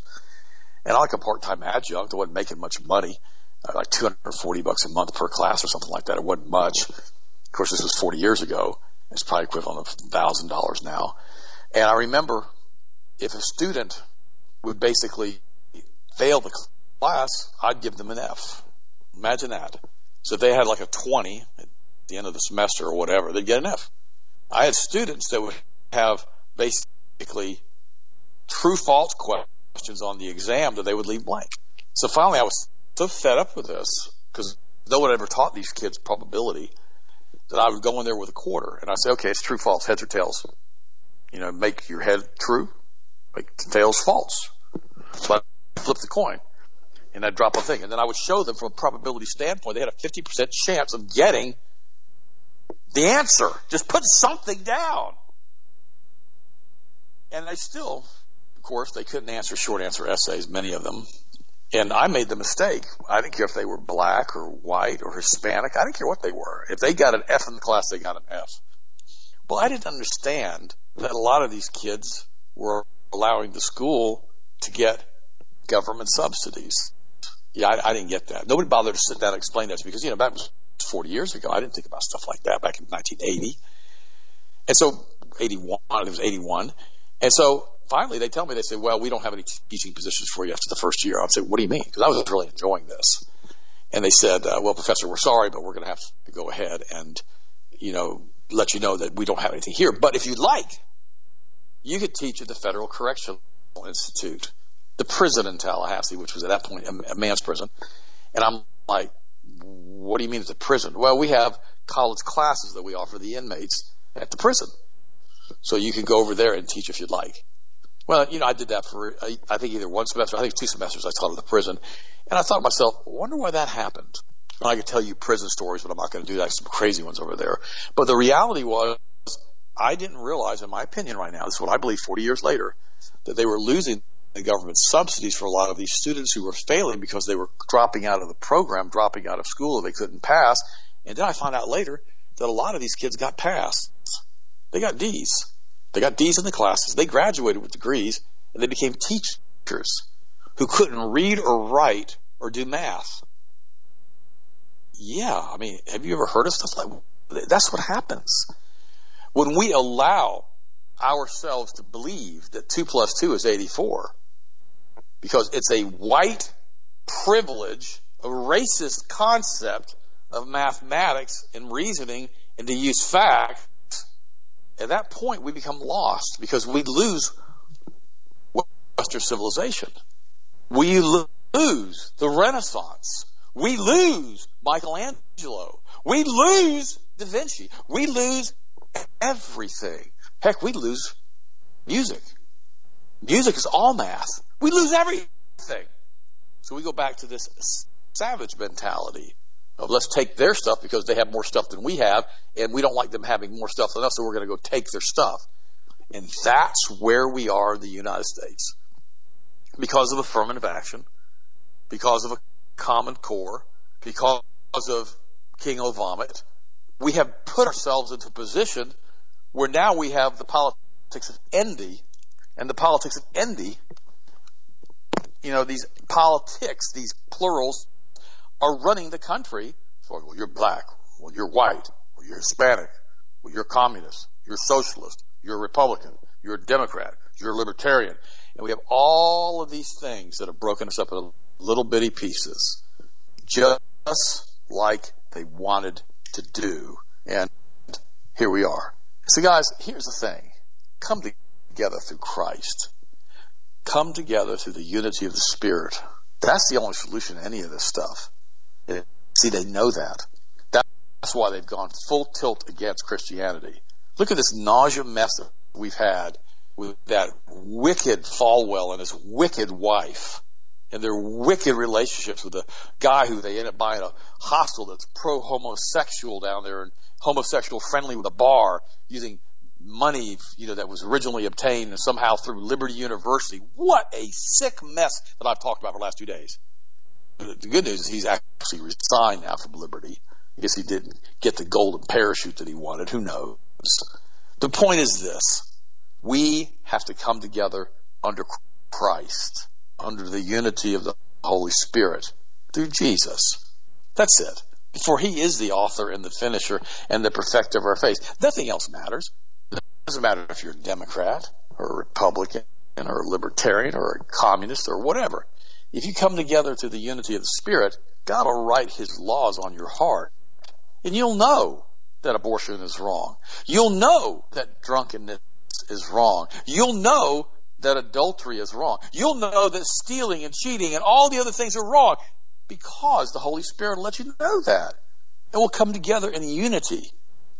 And I like a part-time adjunct. I wasn't making much money, uh, like 240 bucks a month per class or something like that. It wasn't much. Of course, this was 40 years ago. It's probably equivalent of thousand dollars now. And I remember if a student would basically fail the class, I'd give them an F. Imagine that. So if they had like a 20 at the end of the semester or whatever, they'd get an F. I had students that would have basically true false questions on the exam that they would leave blank. So finally I was so fed up with this because no one ever taught these kids probability that I would go in there with a quarter and I say, okay, it's true, false, heads or tails. You know, make your head true, make tails false. So I flip the coin and I'd drop a thing. And then I would show them from a probability standpoint, they had a 50% chance of getting the answer. Just put something down. And they still, of course, they couldn't answer short answer essays, many of them. And I made the mistake. I didn't care if they were black or white or Hispanic. I didn't care what they were. If they got an F in the class, they got an F. Well, I didn't understand that a lot of these kids were allowing the school to get government subsidies. Yeah, I, I didn't get that. Nobody bothered to sit down and explain that to me because, you know, that was 40 years ago. I didn't think about stuff like that back in 1980. And so, 81, it was 81. And so, finally, they tell me, they say, well, we don't have any teaching positions for you after the first year. I'd say, what do you mean? Because I was really enjoying this. And they said, uh, well, professor, we're sorry, but we're going to have to go ahead and, you know, let you know that we don't have anything here. But if you'd like, you could teach at the Federal Correctional Institute, the prison in Tallahassee, which was at that point a, man's prison. And I'm like, what do you mean it's a prison? Well, we have college classes that we offer the inmates at the prison. So you can go over there and teach if you'd like. Well, you know, I did that for, I think either one semester, I think two semesters I taught at the prison. And I thought to myself, I wonder why that happened. And I could tell you prison stories, but I'm not going to do that. Some crazy ones over there. But the reality was, I didn't realize, in my opinion right now, this is what I believe 40 years later, that they were losing the government subsidies for a lot of these students who were failing because they were dropping out of the program, dropping out of school, they couldn't pass. And then I found out later that a lot of these kids got passed. They got D's. They got D's in the classes. They graduated with degrees, and they became teachers who couldn't read or write or do math. Yeah, I mean, have you ever heard of stuff like that's what happens when we allow ourselves to believe that two plus two is eighty-four because it's a white privilege, a racist concept of mathematics and reasoning and to use facts, at that point we become lost because we lose Western civilization. We lose the Renaissance. We lose Michelangelo. We lose Da Vinci. We lose everything. Heck, we lose music. Music is all math. We lose everything. So we go back to this savage mentality of let's take their stuff because they have more stuff than we have, and we don't like them having more stuff than us, so we're going to go take their stuff. And that's where we are in the United States. Because of affirmative action, because of a common core, because of King Vomit, we have put ourselves into a position where now we have the politics of envy, and the politics of envy, you know, these politics, these plurals, are running the country. So, well, you're black, well, you're white, well, you're Hispanic, well, you're communist, you're socialist, you're Republican, you're a Democrat, you're libertarian. And we have all of these things that have broken us up into little bitty pieces, just like they wanted to do. And here we are. So guys, here's the thing. Come together through Christ. Come together through the unity of the Spirit. That's the only solution to any of this stuff. See, they know that. That's why they've gone full tilt against Christianity. Look at this nausea mess that we've had with that wicked Falwell and his wicked wife and their wicked relationships with the guy who they end up buying a hostel that's pro homosexual down there and homosexual friendly with a bar using money, you know, that was originally obtained somehow through Liberty University. What a sick mess that I've talked about for the last two days. The good news is he's actually resigned now from Liberty. I guess he didn't get the golden parachute that he wanted. Who knows? The point is this. We have to come together under Christ, under the unity of the Holy Spirit, through Jesus. That's it. For he is the author and the finisher and the perfecter of our faith. Nothing else matters. It doesn't matter if you're a Democrat or a Republican or a Libertarian or a Communist or whatever. If you come together to the unity of the Spirit, God will write His laws on your heart. And you'll know that abortion is wrong. You'll know that drunkenness is wrong. You'll know that adultery is wrong. You'll know that stealing and cheating and all the other things are wrong because the Holy Spirit will let you know that. And we'll come together in unity.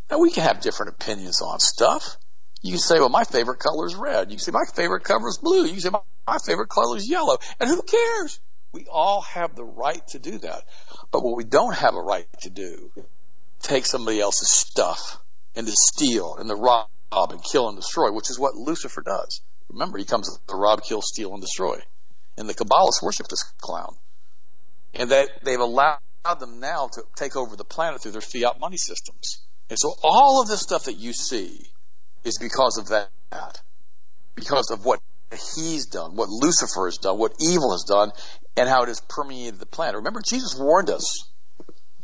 Now we can have different opinions on stuff. You can say, well, my favorite color is red. You can say, my favorite color is blue. You can say, my, favorite color is yellow. And who cares? We all have the right to do that. But what we don't have a right to do, take somebody else's stuff and to steal and to rob and kill and destroy, which is what Lucifer does. Remember, he comes to rob, kill, steal, and destroy. And the Kabbalists worship this clown. And that they've allowed them now to take over the planet through their fiat money systems. And so all of this stuff that you see is because of that. Because of what he's done, what Lucifer has done, what evil has done, and how it has permeated the planet. Remember, Jesus warned us.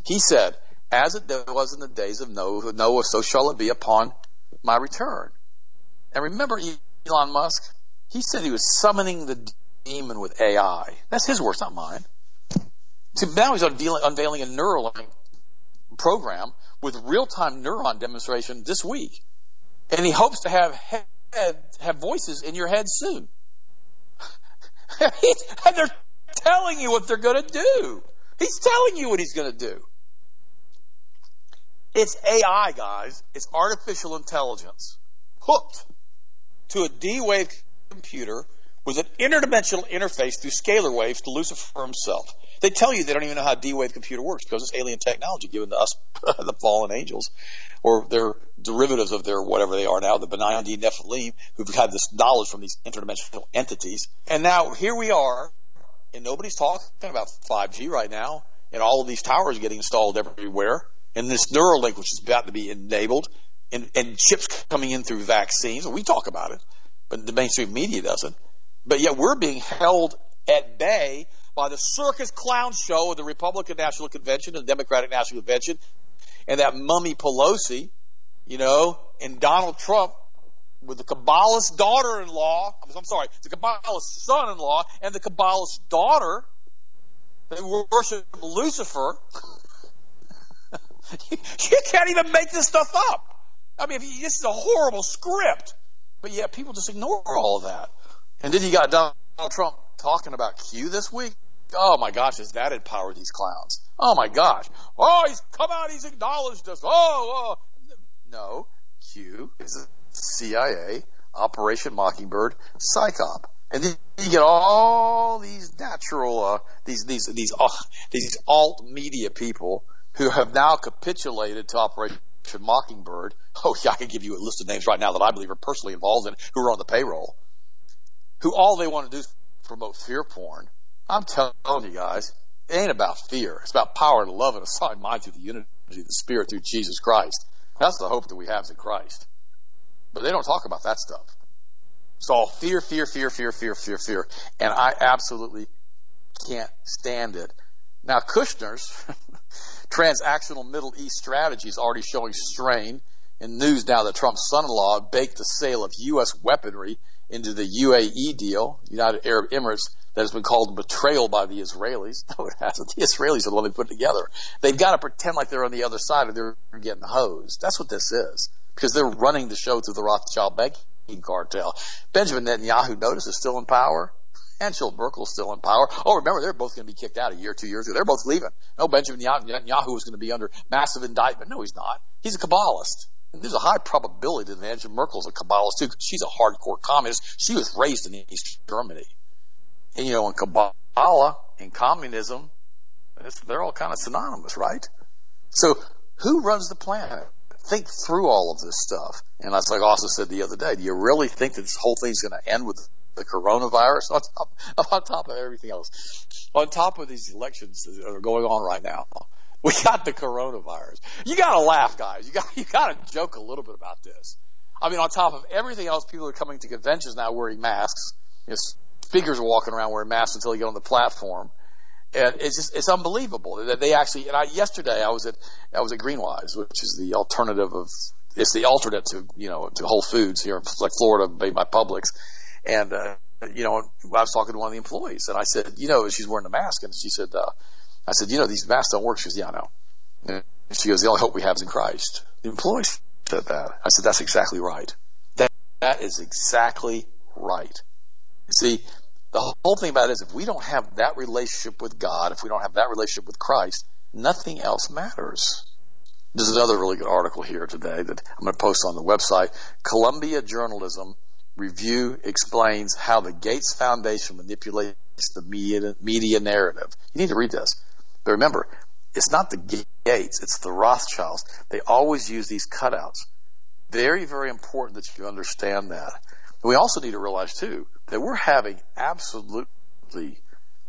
He said, as it was in the days of Noah, so shall it be upon my return. And remember Elon Musk? He said he was summoning the demon with AI. That's his words, not mine. So now he's unveiling a Neuralink program with real-time neuron demonstration this week. And he hopes to have head, have voices in your head soon. [laughs] and they're telling you what they're going to do. He's telling you what he's going to do. It's AI, guys. It's artificial intelligence hooked to a D-Wave computer with an interdimensional interface through scalar waves to Lucifer himself. They tell you they don't even know how D-Wave computer works because it's alien technology given to us, [laughs] the fallen angels, or their derivatives of their whatever they are now, the benign Nephilim, who've had this knowledge from these interdimensional entities. And now here we are, and nobody's talking about 5G right now, and all of these towers getting installed everywhere, and this Neuralink, which is about to be enabled, and, and chips coming in through vaccines. We talk about it, but the mainstream media doesn't. But yet we're being held at bay by the circus clown show of the Republican National Convention and the Democratic National Convention and that mummy Pelosi, you know, and Donald Trump with the Kabbalist daughter-in-law, I'm sorry, the Kabbalist son-in-law and the Kabbalist daughter, they worship Lucifer. [laughs] you can't even make this stuff up. I mean, you, this is a horrible script. But yet people just ignore all of that. And then you got Donald Trump talking about Q this week. Oh my gosh, does that empower these clowns? Oh my gosh. Oh, he's come out, he's acknowledged us. Oh, oh. No, Q is a CIA Operation Mockingbird psyop. And then you get all these natural, uh, these, these, these, uh, these alt media people who have now capitulated to Operation Mockingbird. [laughs] Oh yeah, I can give you a list of names right now that I believe are personally involved in who are on the payroll who all they want to do is promote fear porn. I'm telling you guys, it ain't about fear. It's about power and love and a sound mind through the unity of the Spirit through Jesus Christ. That's the hope that we have in Christ. But they don't talk about that stuff. It's all fear, fear, fear, fear, fear, fear, fear. And I absolutely can't stand it. Now, Kushner's [laughs] transactional Middle East strategy is already showing strain. In news now that Trump's son-in-law baked the sale of U.S. weaponry into the UAE deal, United Arab Emirates, that has been called betrayal by the Israelis. No, it hasn't. The Israelis are the one they put together. They've got to pretend like they're on the other side and they're getting hosed. That's what this is. Because they're running the show through the Rothschild banking cartel. Benjamin Netanyahu, notice, is still in power. Angela Merkel's still in power. Oh, remember, they're both going to be kicked out a year, two years ago. They're both leaving. No, Benjamin Netanyahu is going to be under massive indictment. No, he's not. He's a Kabbalist there's a high probability that Angela Merkel's a Kabbalist too. She's a hardcore communist. She was raised in East Germany. And you know, in Kabbalah and communism, they're all kind of synonymous, right? So who runs the planet? Think through all of this stuff. And that's like also said the other day, do you really think that this whole thing's going to end with the coronavirus on top, [laughs] on top of everything else? On top of these elections that are going on right now, we got the coronavirus. You gotta laugh, guys. You got [laughs] you gotta joke a little bit about this. I mean, on top of everything else, people are coming to conventions now wearing masks. You know, speakers are walking around wearing masks until you get on the platform, and it's just it's unbelievable that they actually. And I yesterday I was at I was at Greenwise, which is the alternative of it's the alternate to you know to Whole Foods here, in like Florida made by Publix, and uh, you know I was talking to one of the employees, and I said, you know, she's wearing a mask, and she said. Uh, I said, you know, these masks don't work. She goes, yeah, I know. And she goes, the only hope we have is in Christ. The employee said that. I said, that's exactly right. That, that is exactly right. See, the whole thing about it is if we don't have that relationship with God, if we don't have that relationship with Christ, nothing else matters. There's another really good article here today that I'm going to post on the website. Columbia Journalism Review explains how the Gates Foundation manipulates the media, media narrative. You need to read this. But remember, it's not the Gates, it's the Rothschilds. They always use these cutouts. Very, very important that you understand that. We also need to realize too that we're having absolutely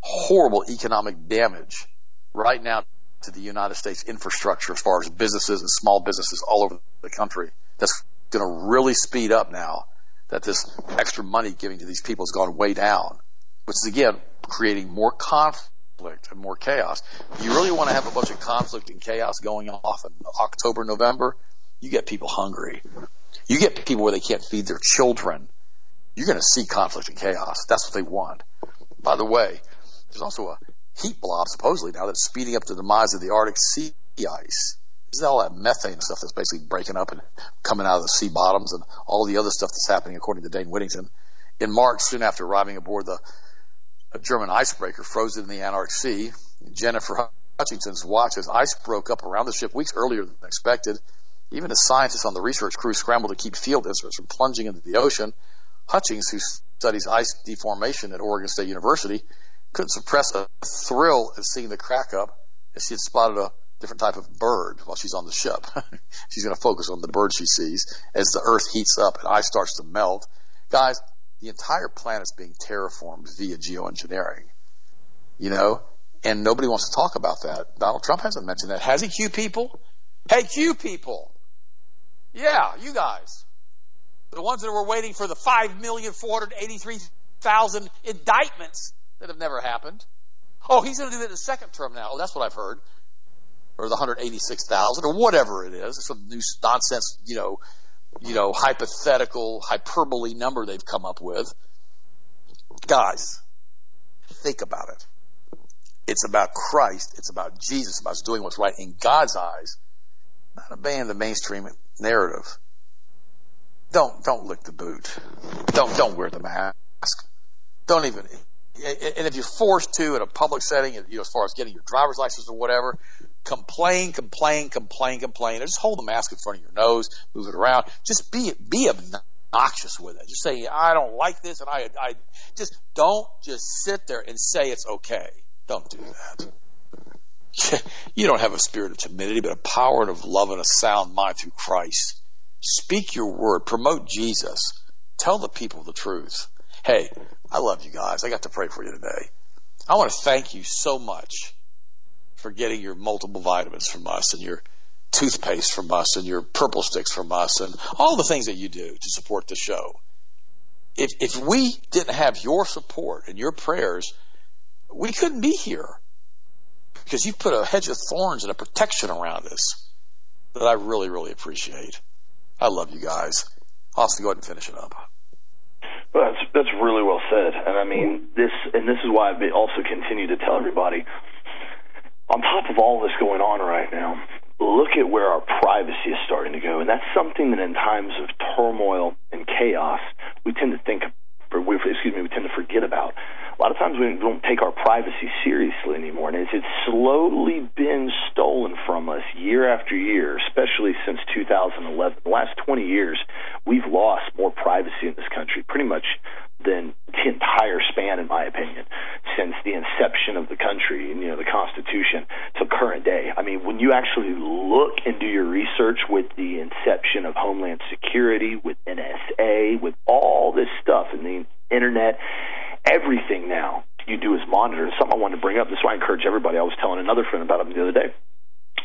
horrible economic damage right now to the United States infrastructure as far as businesses and small businesses all over the country. That's going to really speed up now that this extra money giving to these people has gone way down, which is again creating more conflict and more chaos. You really want to have a bunch of conflict and chaos going off in October, November, you get people hungry. You get people where they can't feed their children. You're going to see conflict and chaos. That's what they want. By the way, there's also a heat blob supposedly now that's speeding up the demise of the Arctic sea ice. Isn't all that methane stuff that's basically breaking up and coming out of the sea bottoms and all the other stuff that's happening according to Dane Wigington? In March, soon after arriving aboard the German icebreaker frozen in the Antarctic Sea. Jennifer Hutchings watch as ice broke up around the ship weeks earlier than expected. Even as scientists on the research crew scrambled to keep field instruments from plunging into the ocean, Hutchings, who studies ice deformation at Oregon State University, couldn't suppress a thrill at seeing the crack up as she had spotted a different type of bird while she's on the ship. [laughs] she's going to focus on the bird she sees as the earth heats up and ice starts to melt. Guys, the entire planet's being terraformed via geoengineering. You know, and nobody wants to talk about that. Donald Trump hasn't mentioned that. Has he, Q people? Hey, Q people! Yeah, you guys. The ones that were waiting for the 5,483,000 indictments that have never happened. Oh, he's going to do that in the second term now. Oh, that's what I've heard. Or the 186,000 or whatever it is. It's some new nonsense, you know, you know, hypothetical, hyperbole number they've come up with. Guys, think about it. It's about Christ. It's about Jesus. It's about doing what's right in God's eyes, not obeying the mainstream narrative. Don't don't lick the boot. Don't don't wear the mask. Don't even. And if you're forced to in a public setting, you know, as far as getting your driver's license or whatever, complain, complain, complain, complain, just hold the mask in front of your nose, move it around. Just be be obnoxious with it. Just say I don't like this, and I I just don't just sit there and say it's okay. Don't do that. [laughs] You don't have a spirit of timidity, but a power and of love and a sound mind through Christ. Speak your word. Promote Jesus. Tell the people the truth. Hey, I love you guys. I got to pray for you today. I want to thank you so much for getting your multiple vitamins from us and your toothpaste from us and your purple sticks from us and all the things that you do to support the show. If, if we didn't have your support and your prayers, we couldn't be here because you put a hedge of thorns and a protection around us that I really, really appreciate. I love you guys. Austin, go ahead and finish it up. Well, that's that's really well said, and I mean this, and this is why I've also continue to tell everybody. On top of all this going on right now, look at where our privacy is starting to go, and that's something that in times of turmoil and chaos we tend to think, or we, excuse me, we tend to forget about a lot of times we don't take our privacy seriously anymore, and it's, slowly been stolen from us year after year, especially since 2011. The last 20 years, we've lost more privacy in this country, pretty much than the entire span, in my opinion, since the inception of the country and you know the Constitution to current day. I mean, when you actually look and do your research with the inception of Homeland Security, with NSA, with all this stuff and the internet everything now you do is monitor. It's something I wanted to bring up. This is why I encourage everybody. I was telling another friend about it the other day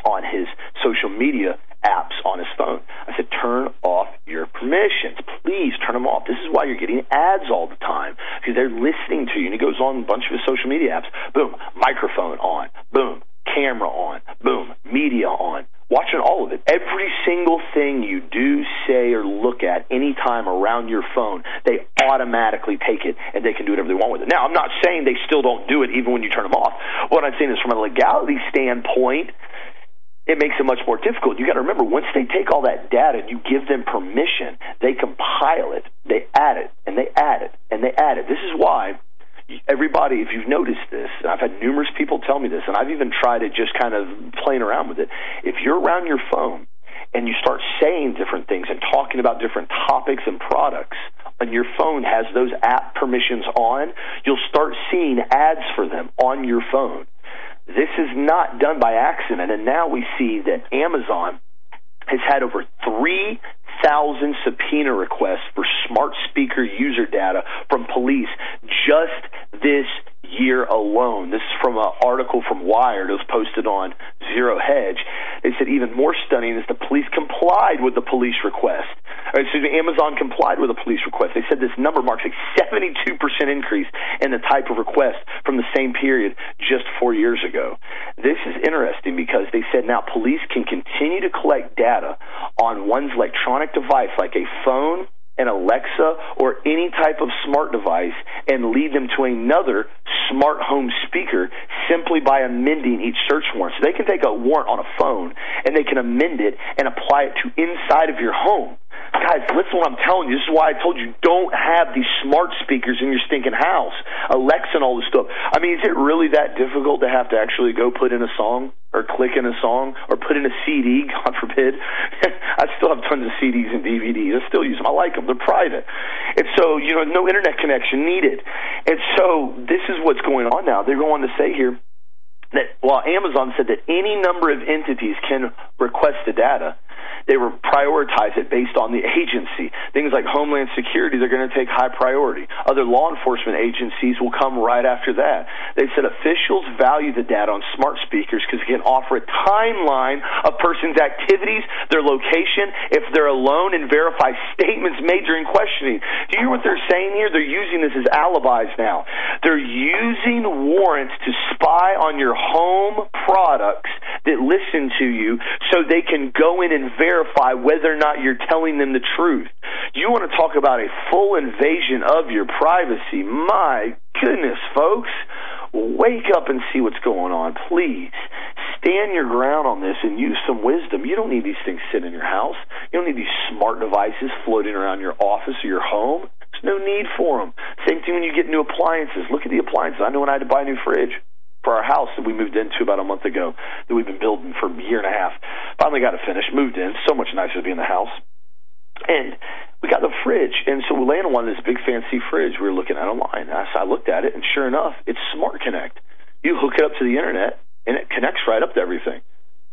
on his social media apps on his phone. I said, turn off your permissions. Please turn them off. This is why you're getting ads all the time because they're listening to you. And he goes on a bunch of his social media apps. Boom, microphone on. Boom, camera on. Boom, media on watching all of it. Every single thing you do, say, or look at anytime around your phone, they automatically take it and they can do whatever they want with it. Now, I'm not saying they still don't do it even when you turn them off. What I'm saying is from a legality standpoint, it makes it much more difficult. You got to remember, once they take all that data and you give them permission, they compile it, they add it, and they add it, and they add it. This is why everybody, if you've noticed this, and I've had numerous people tell me this, and I've even tried it just kind of playing around with it. If you're around your phone and you start saying different things and talking about different topics and products, and your phone has those app permissions on, you'll start seeing ads for them on your phone. This is not done by accident, and now we see that Amazon has had over 3 thousand subpoena requests for smart speaker user data from police just this year alone. This is from an article from Wired. It was posted on Zero Hedge. They said even more stunning is the police complied with the police request. Or, excuse me, Amazon complied with the police request. They said this number marks a 72% increase in the type of request from the same period just four years ago. This is interesting because they said now police can continue to collect data on one's electronic device like a phone, an Alexa or any type of smart device and lead them to another smart home speaker simply by amending each search warrant. So they can take a warrant on a phone and they can amend it and apply it to inside of your home. Guys, listen what I'm telling you. This is why I told you don't have these smart speakers in your stinking house. Alexa and all this stuff. I mean, is it really that difficult to have to actually go put in a song? or click in a song or put in a CD, [laughs] God forbid. [laughs] I still have tons of CDs and DVDs. I still use them. I like them. They're private. And so, you know, no internet connection needed. And so this is what's going on now. They're going to say here that while Amazon said that any number of entities can request the data, they will prioritize it based on the agency. Things like Homeland Security, they're going to take high priority. Other law enforcement agencies will come right after that. They said officials value the data on smart speakers because it can offer a timeline of person's activities, their location, if they're alone, and verify statements made during questioning. Do you hear what they're saying here? They're using this as alibis now. They're using warrants to spy on your home products that listen to you so they can go in and verify verify whether or not you're telling them the truth. You want to talk about a full invasion of your privacy. My goodness, folks. Wake up and see what's going on, please. Stand your ground on this and use some wisdom. You don't need these things sitting in your house. You don't need these smart devices floating around your office or your home. There's no need for them. Same thing when you get new appliances. Look at the appliances. I know when I had to buy a new fridge for our house that we moved into about a month ago that we've been building for a year and a half. Finally got it finished, moved in. So much nicer to be in the house. And we got the fridge, and so we landed on this big fancy fridge we were looking at online. And I looked at it, and sure enough, it's Smart Connect. You hook it up to the internet, and it connects right up to everything.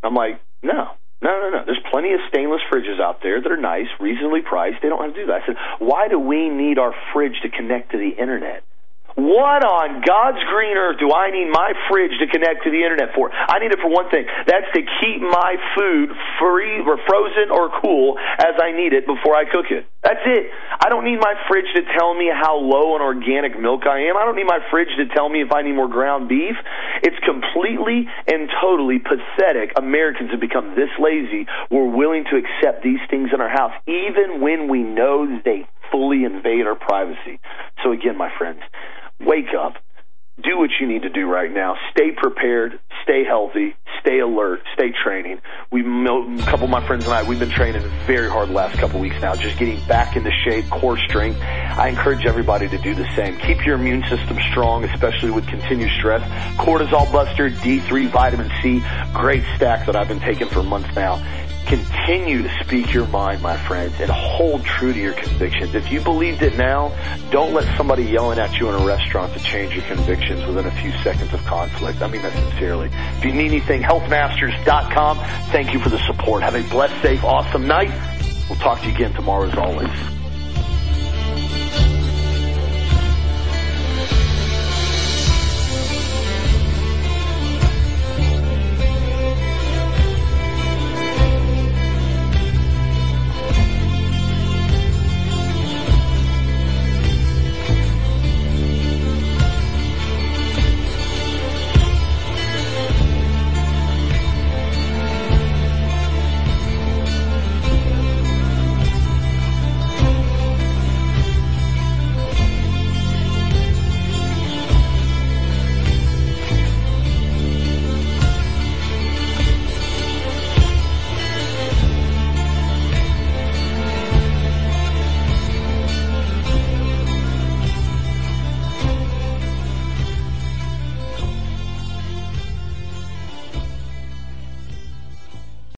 I'm like, no, no, no, no. There's plenty of stainless fridges out there that are nice, reasonably priced. They don't have to do that. I said, why do we need our fridge to connect to the internet? What on God's green earth do I need my fridge to connect to the internet for? I need it for one thing. That's to keep my food free or frozen or cool as I need it before I cook it. That's it. I don't need my fridge to tell me how low on organic milk I am. I don't need my fridge to tell me if I need more ground beef. It's completely and totally pathetic. Americans have become this lazy. We're willing to accept these things in our house, even when we know they fully invade our privacy. So again, my friends, wake up. Do what you need to do right now. Stay prepared. Stay healthy. Stay alert. Stay training. We, a couple of my friends and I, we've been training very hard the last couple weeks now, just getting back into shape, core strength. I encourage everybody to do the same. Keep your immune system strong, especially with continued stress. Cortisol buster, D3, vitamin C, great stack that I've been taking for months now. Continue to speak your mind, my friends, and hold true to your convictions. If you believed it now, don't let somebody yelling at you in a restaurant to change your convictions within a few seconds of conflict. I mean that sincerely. If you need anything, healthmasters.com. Thank you for the support. Have a blessed, safe, awesome night. We'll talk to you again tomorrow as always.